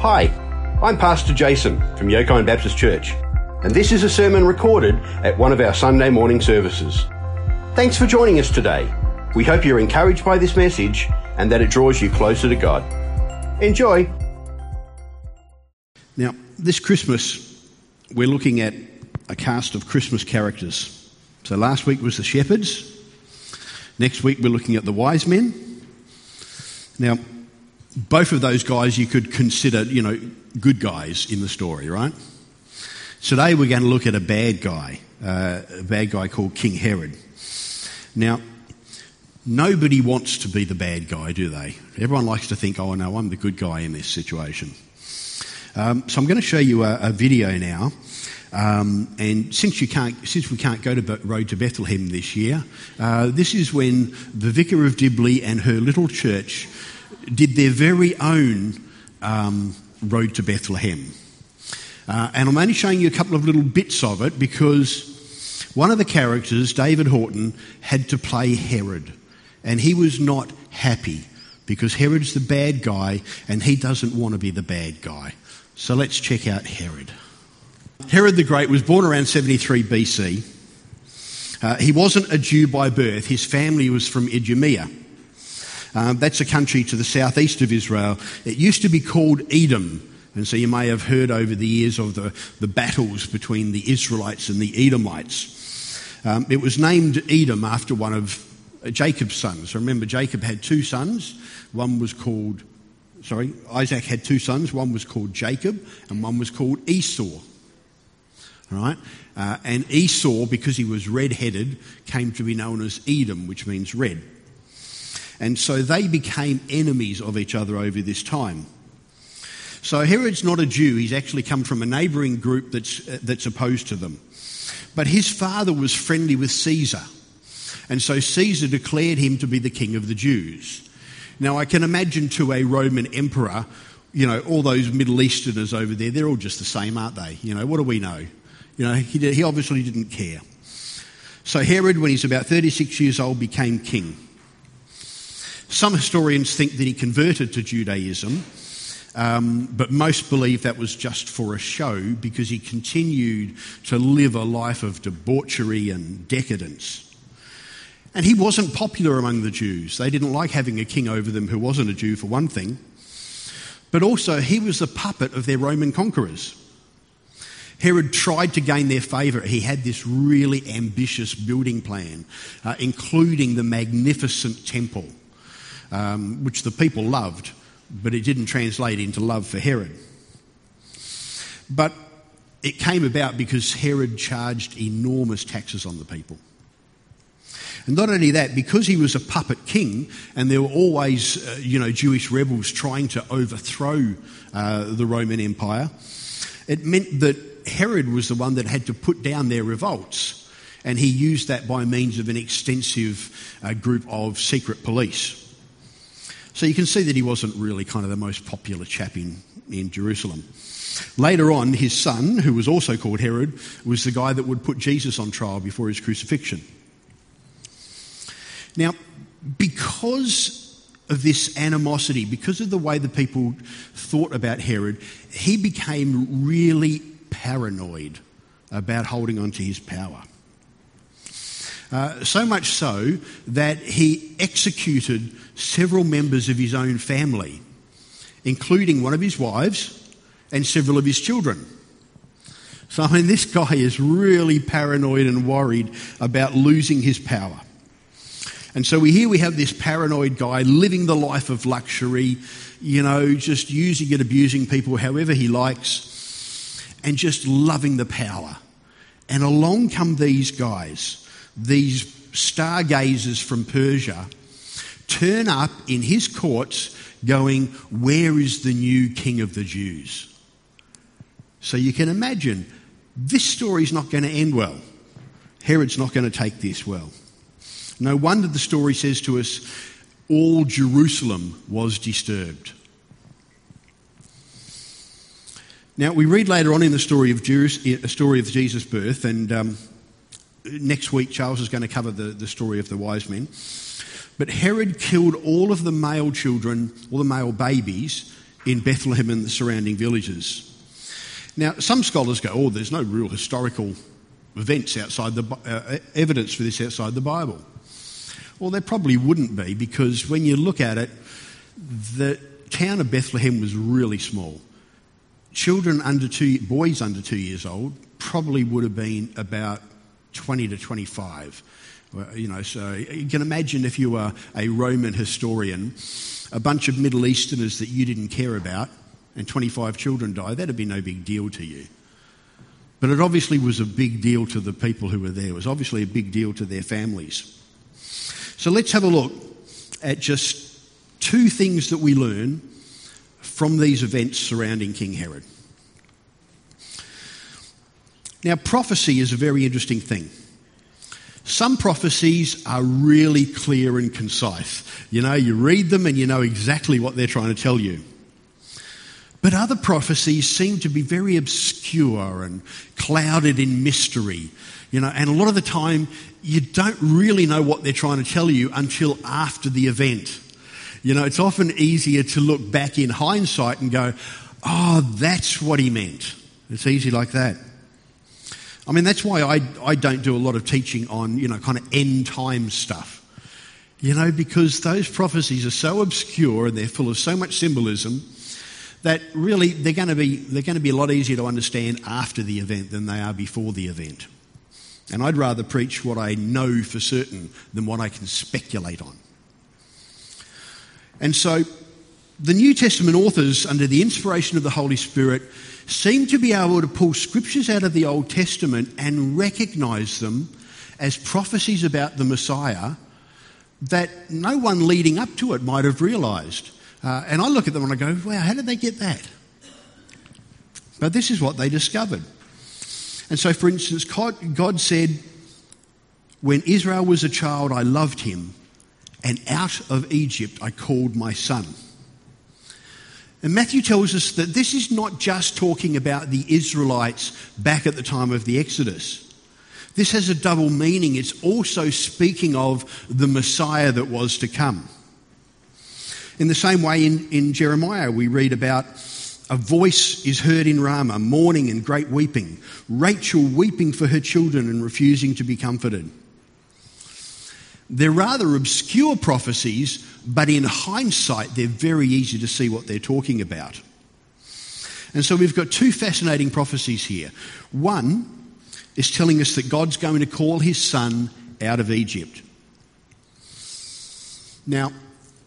Hi, I'm Pastor Jason from Yokine Baptist Church, and this is a sermon recorded at one of our Sunday morning services. Thanks for joining us today. We hope you're encouraged by this message and that it draws you closer to God. Enjoy. Now, this Christmas, we're looking at a cast of Christmas characters. So last week was the shepherds. Next week, we're looking at the wise men. Now, both of those guys you could consider, you know, good guys in the story, right? Today we're going to look at a bad guy, uh, a bad guy called King Herod. Now, nobody wants to be the bad guy, do they? Everyone likes to think, oh no, I'm the good guy in this situation. Um, so I'm going to show you a, a video now. Um, and since you can't, since we can't go to Be- Road to Bethlehem this year, uh, this is when the Vicar of Dibley and her little church did their very own um, Road to Bethlehem. Uh, and I'm only showing you a couple of little bits of it because one of the characters, David Horton, had to play Herod. And he was not happy because Herod's the bad guy and he doesn't want to be the bad guy. So let's check out Herod. Herod the Great was born around 73 BC. Uh, he wasn't a Jew by birth, his family was from Idumea. Um, that's a country to the southeast of Israel. It used to be called Edom. And so you may have heard over the years of the, the battles between the Israelites and the Edomites. Um, it was named Edom after one of Jacob's sons. So remember, Jacob had two sons. One was called, sorry, Isaac had two sons. One was called Jacob and one was called Esau. All right? Uh, and Esau, because he was red headed, came to be known as Edom, which means red. And so they became enemies of each other over this time. So Herod's not a Jew, he's actually come from a neighbouring group that's, uh, that's opposed to them. But his father was friendly with Caesar. And so Caesar declared him to be the king of the Jews. Now, I can imagine to a Roman emperor, you know, all those Middle Easterners over there, they're all just the same, aren't they? You know, what do we know? You know, he, did, he obviously didn't care. So Herod, when he's about 36 years old, became king. Some historians think that he converted to Judaism, um, but most believe that was just for a show because he continued to live a life of debauchery and decadence. And he wasn't popular among the Jews. They didn't like having a king over them who wasn't a Jew, for one thing. But also, he was the puppet of their Roman conquerors. Herod tried to gain their favour. He had this really ambitious building plan, uh, including the magnificent temple um, which the people loved, but it didn't translate into love for Herod. But it came about because Herod charged enormous taxes on the people. And not only that, because he was a puppet king, and there were always, uh, you know, Jewish rebels trying to overthrow uh, the Roman Empire, it meant that Herod was the one that had to put down their revolts. And he used that by means of an extensive uh, group of secret police. So you can see that he wasn't really kind of the most popular chap in, in Jerusalem. Later on, his son, who was also called Herod, was the guy that would put Jesus on trial before his crucifixion. Now, because of this animosity, because of the way the people thought about Herod, he became really paranoid about holding on to his power. Uh, so much so that he executed several members of his own family, including one of his wives and several of his children. So, I mean, this guy is really paranoid and worried about losing his power. And so we here we have this paranoid guy living the life of luxury, you know, just using and abusing people however he likes, and just loving the power. And along come these guys these stargazers from Persia turn up in his courts going, Where is the new king of the Jews? So you can imagine this story's not going to end well. Herod's not going to take this well. No wonder the story says to us, all Jerusalem was disturbed. Now, we read later on in the story of, a story of Jesus' birth, and um, next week, Charles is going to cover the, the story of the wise men. But Herod killed all of the male children, all the male babies, in Bethlehem and the surrounding villages. Now, some scholars go, oh, there's no real historical events outside the uh, evidence for this outside the Bible. Well, there probably wouldn't be because when you look at it, the town of Bethlehem was really small. Children under two, boys under two years old, probably would have been about 20 to 25. You know, so you can imagine if you were a Roman historian, a bunch of Middle Easterners that you didn't care about, and 25 children die, that'd be no big deal to you. But it obviously was a big deal to the people who were there. It was obviously a big deal to their families. So let's have a look at just two things that we learn from these events surrounding King Herod. Now, prophecy is a very interesting thing. Some prophecies are really clear and concise. You know, you read them and you know exactly what they're trying to tell you. But other prophecies seem to be very obscure and clouded in mystery. You know, and a lot of the time you don't really know what they're trying to tell you until after the event. You know, it's often easier to look back in hindsight and go, oh, that's what he meant. It's easy like that. I mean, that's why I, I don't do a lot of teaching on, you know, kind of end time stuff. You know, because those prophecies are so obscure and they're full of so much symbolism that really they're going to be, they're going to be a lot easier to understand after the event than they are before the event. And I'd rather preach what I know for certain than what I can speculate on. And so the New Testament authors, under the inspiration of the Holy Spirit, seem to be able to pull scriptures out of the Old Testament and recognize them as prophecies about the Messiah that no one leading up to it might have realized. Uh, and I look at them and I go, wow, how did they get that? But this is what they discovered. And so, for instance, God said, When Israel was a child, I loved him and out of Egypt I called my son. And Matthew tells us that this is not just talking about the Israelites back at the time of the Exodus. This has a double meaning. It's also speaking of the Messiah that was to come. In the same way, in, in Jeremiah, we read about a voice is heard in Ramah, mourning and great weeping, Rachel weeping for her children and refusing to be comforted. They're rather obscure prophecies, but in hindsight, they're very easy to see what they're talking about. And so we've got two fascinating prophecies here. One is telling us that God's going to call his son out of Egypt. Now,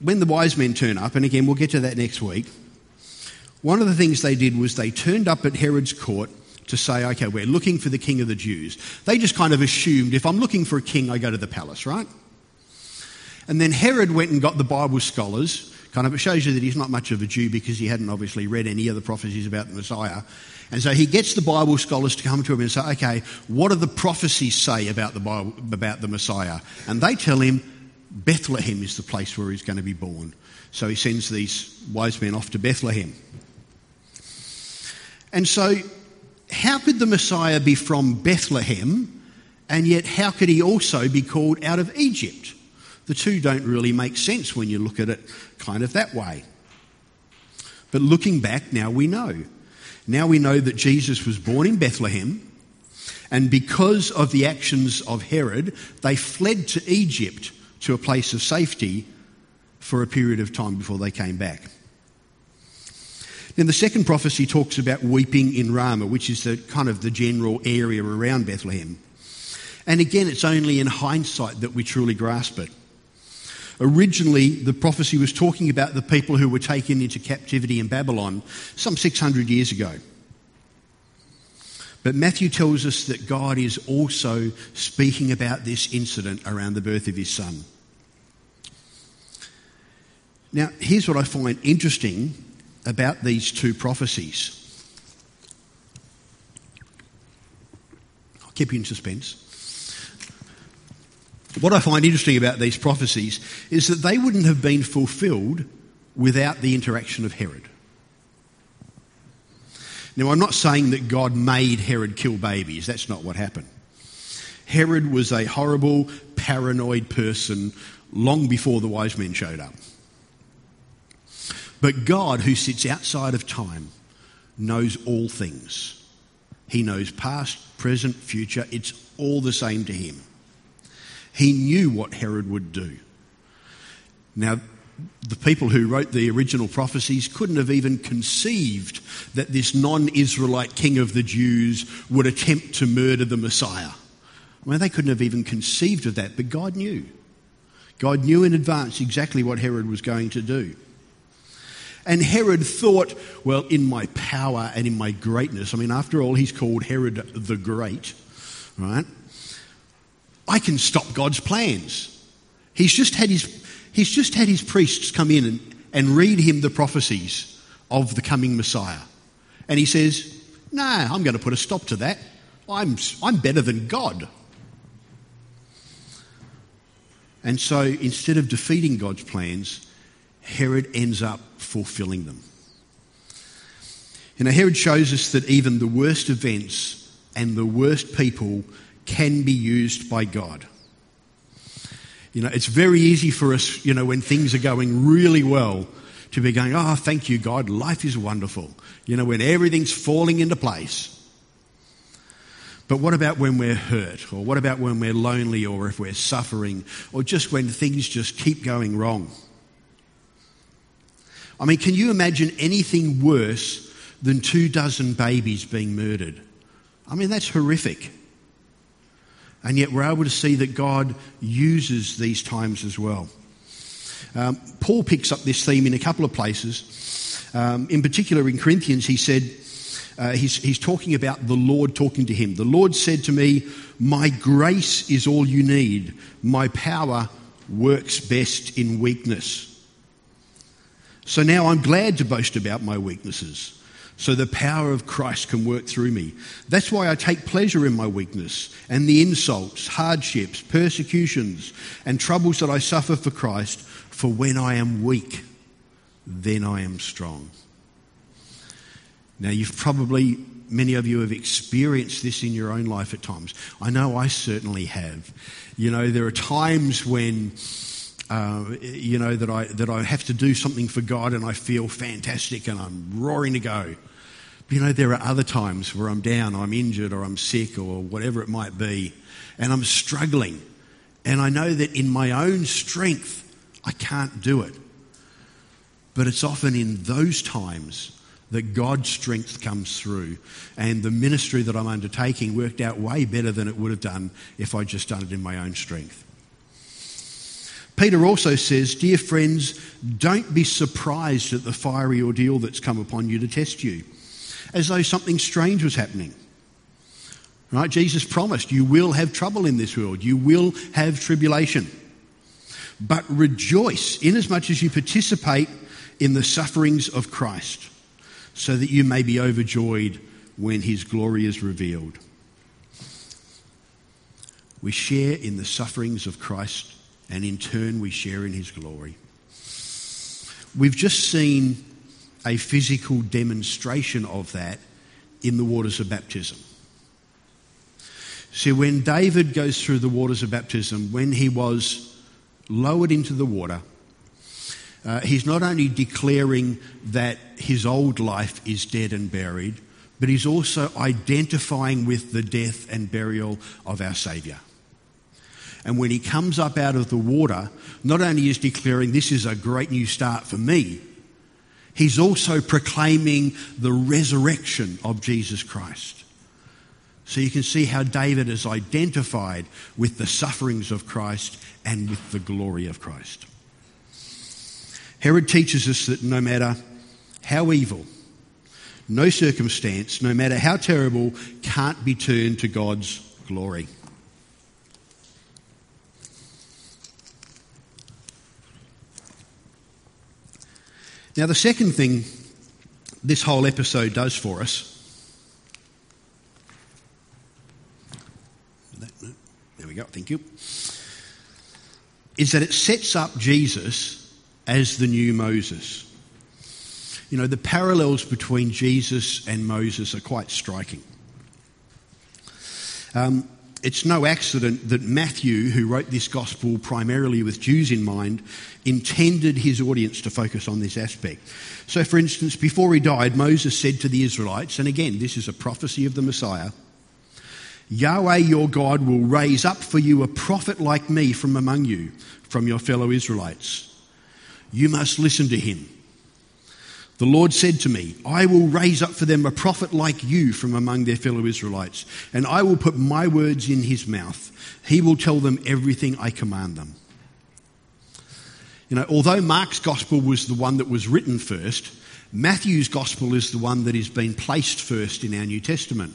when the wise men turn up, and again, we'll get to that next week, one of the things they did was they turned up at Herod's court to say, okay, we're looking for the king of the Jews. They just kind of assumed if I'm looking for a king, I go to the palace, right? And then Herod went and got the Bible scholars. Kind of, it shows you that he's not much of a Jew because he hadn't obviously read any of the prophecies about the Messiah. And so he gets the Bible scholars to come to him and say, okay, what do the prophecies say about the Bible, about the Messiah? And they tell him Bethlehem is the place where he's going to be born. So he sends these wise men off to Bethlehem. And so, how could the Messiah be from Bethlehem, and yet how could he also be called out of Egypt? The two don't really make sense when you look at it kind of that way. But looking back, now we know. Now we know that Jesus was born in Bethlehem, and because of the actions of Herod, they fled to Egypt to a place of safety for a period of time before they came back. Then the second prophecy talks about weeping in Ramah, which is the kind of the general area around Bethlehem. And again, it's only in hindsight that we truly grasp it. Originally, the prophecy was talking about the people who were taken into captivity in Babylon some 600 years ago. But Matthew tells us that God is also speaking about this incident around the birth of his son. Now, here's what I find interesting about these two prophecies. I'll keep you in suspense. What I find interesting about these prophecies is that they wouldn't have been fulfilled without the interaction of Herod. Now, I'm not saying that God made Herod kill babies, that's not what happened. Herod was a horrible, paranoid person long before the wise men showed up. But God, who sits outside of time, knows all things. He knows past, present, future. It's all the same to him. He knew what Herod would do. Now, the people who wrote the original prophecies couldn't have even conceived that this non Israelite king of the Jews would attempt to murder the Messiah. I mean, they couldn't have even conceived of that, but God knew. God knew in advance exactly what Herod was going to do. And Herod thought, well, in my power and in my greatness, I mean, after all, he's called Herod the Great, right? I can stop God's plans. He's just had his, he's just had his priests come in and, and read him the prophecies of the coming Messiah. And he says, No, nah, I'm going to put a stop to that. I'm, I'm better than God. And so instead of defeating God's plans, Herod ends up fulfilling them. You know, Herod shows us that even the worst events and the worst people can be used by God. You know, it's very easy for us, you know, when things are going really well, to be going, oh, thank you, God, life is wonderful. You know, when everything's falling into place. But what about when we're hurt? Or what about when we're lonely or if we're suffering? Or just when things just keep going wrong? I mean, can you imagine anything worse than two dozen babies being murdered? I mean, that's horrific. And yet we're able to see that God uses these times as well. Um, Paul picks up this theme in a couple of places. Um, in particular, in Corinthians, he said, uh, he's, he's talking about the Lord talking to him. The Lord said to me, My grace is all you need. My power works best in weakness. So now I'm glad to boast about my weaknesses so the power of Christ can work through me. That's why I take pleasure in my weakness and the insults, hardships, persecutions, and troubles that I suffer for Christ, for when I am weak, then I am strong. Now, you've probably, many of you have experienced this in your own life at times. I know I certainly have. You know, there are times when uh, you know, that I, that I have to do something for God and I feel fantastic and I'm roaring to go. But, you know, there are other times where I'm down, I'm injured, or I'm sick, or whatever it might be, and I'm struggling. And I know that in my own strength, I can't do it. But it's often in those times that God's strength comes through. And the ministry that I'm undertaking worked out way better than it would have done if I'd just done it in my own strength. Peter also says, Dear friends, don't be surprised at the fiery ordeal that's come upon you to test you, as though something strange was happening. Right? Jesus promised, You will have trouble in this world, you will have tribulation. But rejoice inasmuch as you participate in the sufferings of Christ, so that you may be overjoyed when his glory is revealed. We share in the sufferings of Christ and in turn we share in his glory. We've just seen a physical demonstration of that in the waters of baptism. See, when David goes through the waters of baptism, when he was lowered into the water, uh, he's not only declaring that his old life is dead and buried, but he's also identifying with the death and burial of our Saviour. And when he comes up out of the water, not only is declaring this is a great new start for me, he's also proclaiming the resurrection of Jesus Christ. So you can see how David is identified with the sufferings of Christ and with the glory of Christ. Herod teaches us that no matter how evil, no circumstance, no matter how terrible, can't be turned to God's glory. Now, the second thing this whole episode does for us. There we go, thank you. Is that it sets up Jesus as the new Moses. You know, the parallels between Jesus and Moses are quite striking. Um, it's no accident that Matthew, who wrote this gospel primarily with Jews in mind, intended his audience to focus on this aspect. So, for instance, before he died, Moses said to the Israelites, and again, this is a prophecy of the Messiah Yahweh your God will raise up for you a prophet like me from among you, from your fellow Israelites. You must listen to him. The Lord said to me, I will raise up for them a prophet like you from among their fellow Israelites, and I will put my words in his mouth. He will tell them everything I command them. You know, although Mark's gospel was the one that was written first, Matthew's gospel is the one that has been placed first in our New Testament.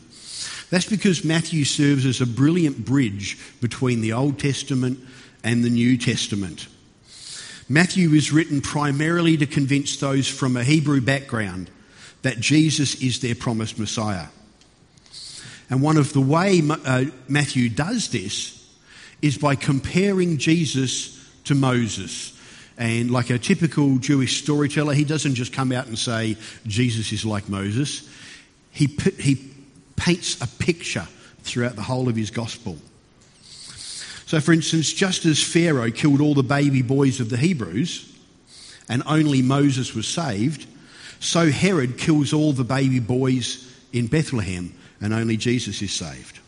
That's because Matthew serves as a brilliant bridge between the Old Testament and the New Testament. Matthew is written primarily to convince those from a Hebrew background that Jesus is their promised Messiah. And one of the way uh, Matthew does this is by comparing Jesus to Moses. And like a typical Jewish storyteller, he doesn't just come out and say Jesus is like Moses. He, he paints a picture throughout the whole of his gospel. So, for instance, just as Pharaoh killed all the baby boys of the Hebrews and only Moses was saved, so Herod kills all the baby boys in Bethlehem and only Jesus is saved.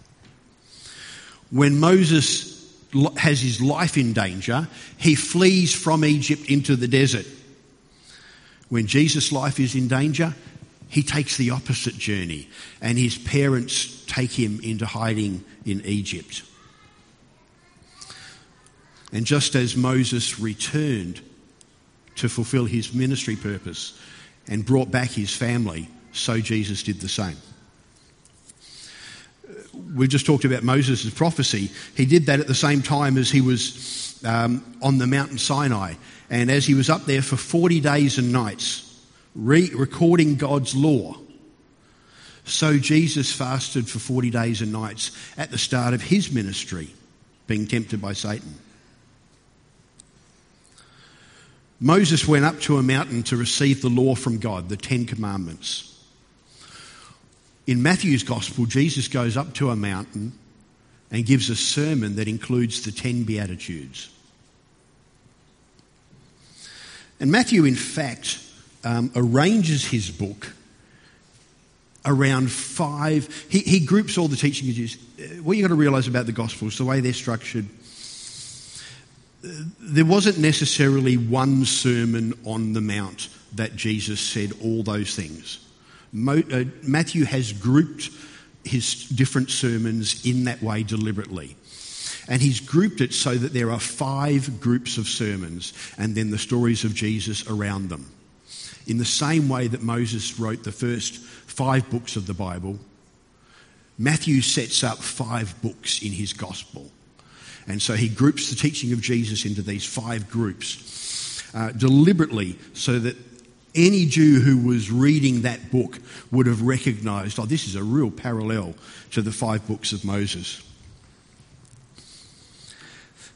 When Moses has his life in danger, he flees from Egypt into the desert. When Jesus' life is in danger, he takes the opposite journey, and his parents take him into hiding in Egypt. And just as Moses returned to fulfill his ministry purpose and brought back his family, so Jesus did the same. We've just talked about Moses' prophecy. He did that at the same time as he was um, on the mountain Sinai. And as he was up there for 40 days and nights, re- recording God's law, so Jesus fasted for 40 days and nights at the start of his ministry, being tempted by Satan. Moses went up to a mountain to receive the law from God, the Ten Commandments. In Matthew's Gospel, Jesus goes up to a mountain and gives a sermon that includes the Ten Beatitudes. And Matthew, in fact, um, arranges his book around five. He, he groups all the teaching Jesus. What you've got to realize about the Gospels, the way they're structured, there wasn't necessarily one sermon on the Mount that Jesus said all those things. Mo, uh, Matthew has grouped his different sermons in that way deliberately. And he's grouped it so that there are five groups of sermons and then the stories of Jesus around them. In the same way that Moses wrote the first five books of the Bible, Matthew sets up five books in his gospel. And so he groups the teaching of Jesus into these five groups uh, deliberately so that any Jew who was reading that book would have recognized, oh, this is a real parallel to the five books of Moses.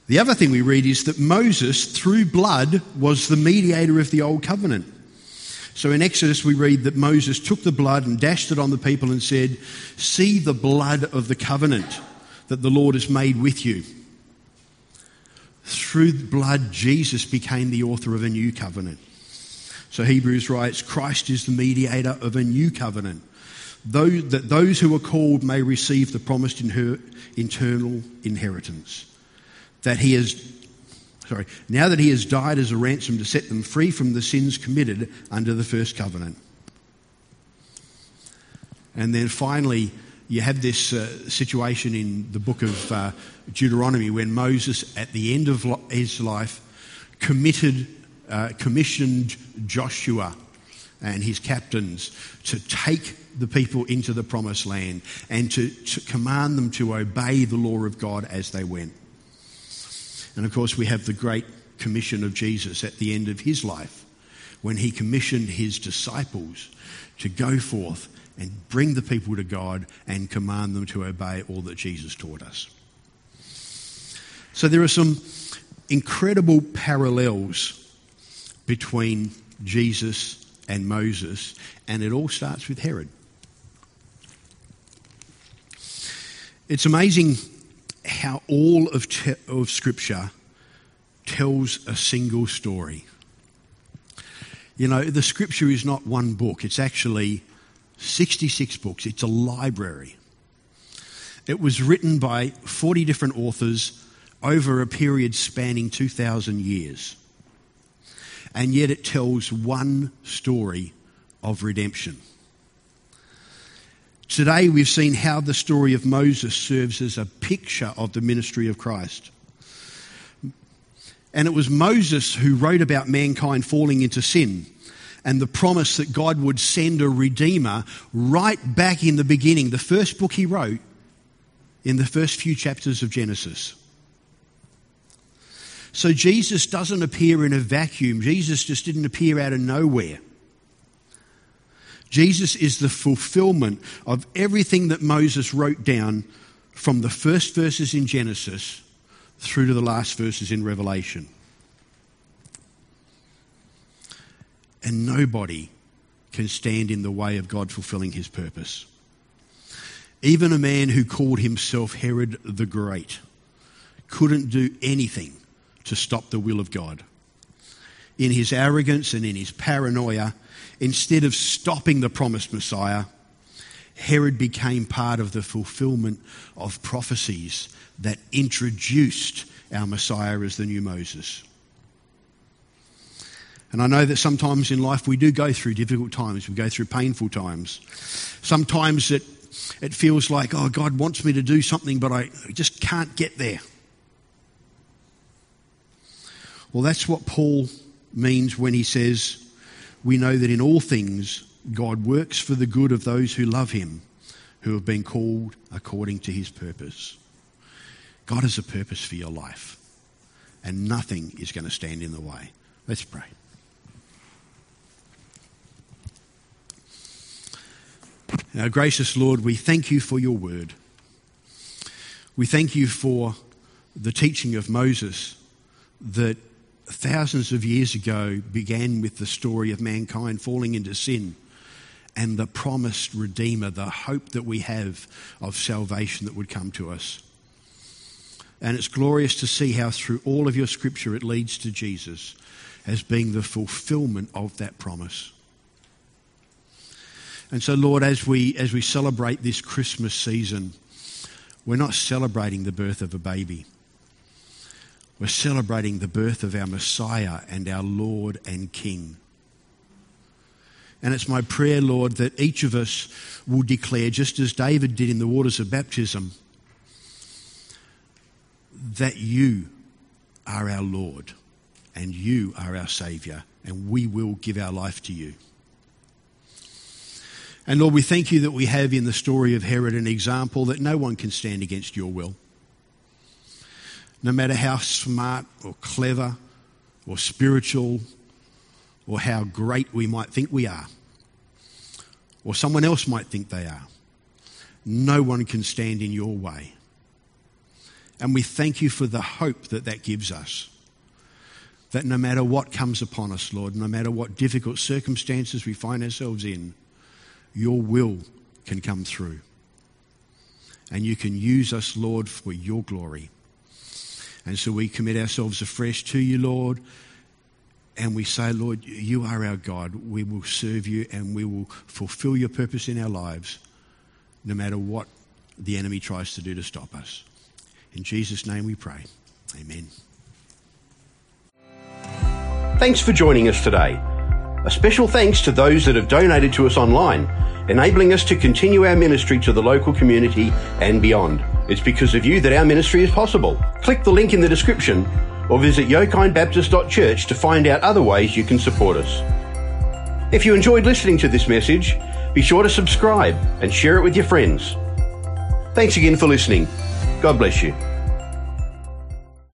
The other thing we read is that Moses, through blood, was the mediator of the Old Covenant. So in Exodus, we read that Moses took the blood and dashed it on the people and said, See the blood of the covenant that the Lord has made with you. Through blood, Jesus became the author of a new covenant. So Hebrews writes, Christ is the mediator of a new covenant, that those who are called may receive the promised eternal inheritance. That he has, sorry, now that he has died as a ransom to set them free from the sins committed under the first covenant. And then finally, you have this uh, situation in the book of uh, Deuteronomy when Moses, at the end of his life, committed, uh, commissioned Joshua and his captains to take the people into the promised land and to, to command them to obey the law of God as they went. And of course, we have the great commission of Jesus at the end of his life when he commissioned his disciples to go forth and bring the people to God and command them to obey all that Jesus taught us. So there are some incredible parallels between Jesus and Moses, and it all starts with Herod. It's amazing how all of, te- of Scripture tells a single story. You know, the Scripture is not one book, it's actually 66 books, it's a library. It was written by 40 different authors over a period spanning 2,000 years. And yet it tells one story of redemption. Today we've seen how the story of Moses serves as a picture of the ministry of Christ. And it was Moses who wrote about mankind falling into sin and the promise that God would send a redeemer right back in the beginning, the first book he wrote in the first few chapters of Genesis. So Jesus doesn't appear in a vacuum. Jesus just didn't appear out of nowhere. Jesus is the fulfillment of everything that Moses wrote down from the first verses in Genesis through to the last verses in Revelation. And nobody can stand in the way of God fulfilling his purpose. Even a man who called himself Herod the Great couldn't do anything to stop the will of God. In his arrogance and in his paranoia, Instead of stopping the promised Messiah, Herod became part of the fulfillment of prophecies that introduced our Messiah as the new Moses. And I know that sometimes in life we do go through difficult times, we go through painful times. Sometimes it, it feels like, oh, God wants me to do something, but I just can't get there. Well, that's what Paul means when he says, we know that in all things God works for the good of those who love him, who have been called according to his purpose. God has a purpose for your life, and nothing is going to stand in the way. Let's pray. Our gracious Lord, we thank you for your word. We thank you for the teaching of Moses that thousands of years ago began with the story of mankind falling into sin and the promised Redeemer, the hope that we have of salvation that would come to us. And it's glorious to see how through all of your scripture it leads to Jesus as being the fulfillment of that promise. And so, Lord, as we, as we celebrate this Christmas season, we're not celebrating the birth of a baby. We're celebrating the birth of our Messiah and our Lord and King. And it's my prayer, Lord, that each of us will declare, just as David did in the waters of baptism, that you are our Lord and you are our Saviour, and we will give our life to you. And Lord, we thank you that we have in the story of Herod an example that no one can stand against your will no matter how smart or clever or spiritual or how great we might think we are, or someone else might think they are, no one can stand in your way. And we thank you for the hope that that gives us. That no matter what comes upon us, Lord, no matter what difficult circumstances we find ourselves in, your will can come through. And you can use us, Lord, for your glory. And so we commit ourselves afresh to you, Lord. And we say, Lord, you are our God. We will serve you and we will fulfill your purpose in our lives, no matter what the enemy tries to do to stop us. In Jesus' name we pray. Amen. Thanks for joining us today. A special thanks to those that have donated to us online, enabling us to continue our ministry to the local community and beyond. It's because of you that our ministry is possible. Click the link in the description or visit yokinebaptist.church to find out other ways you can support us. If you enjoyed listening to this message, be sure to subscribe and share it with your friends. Thanks again for listening. God bless you.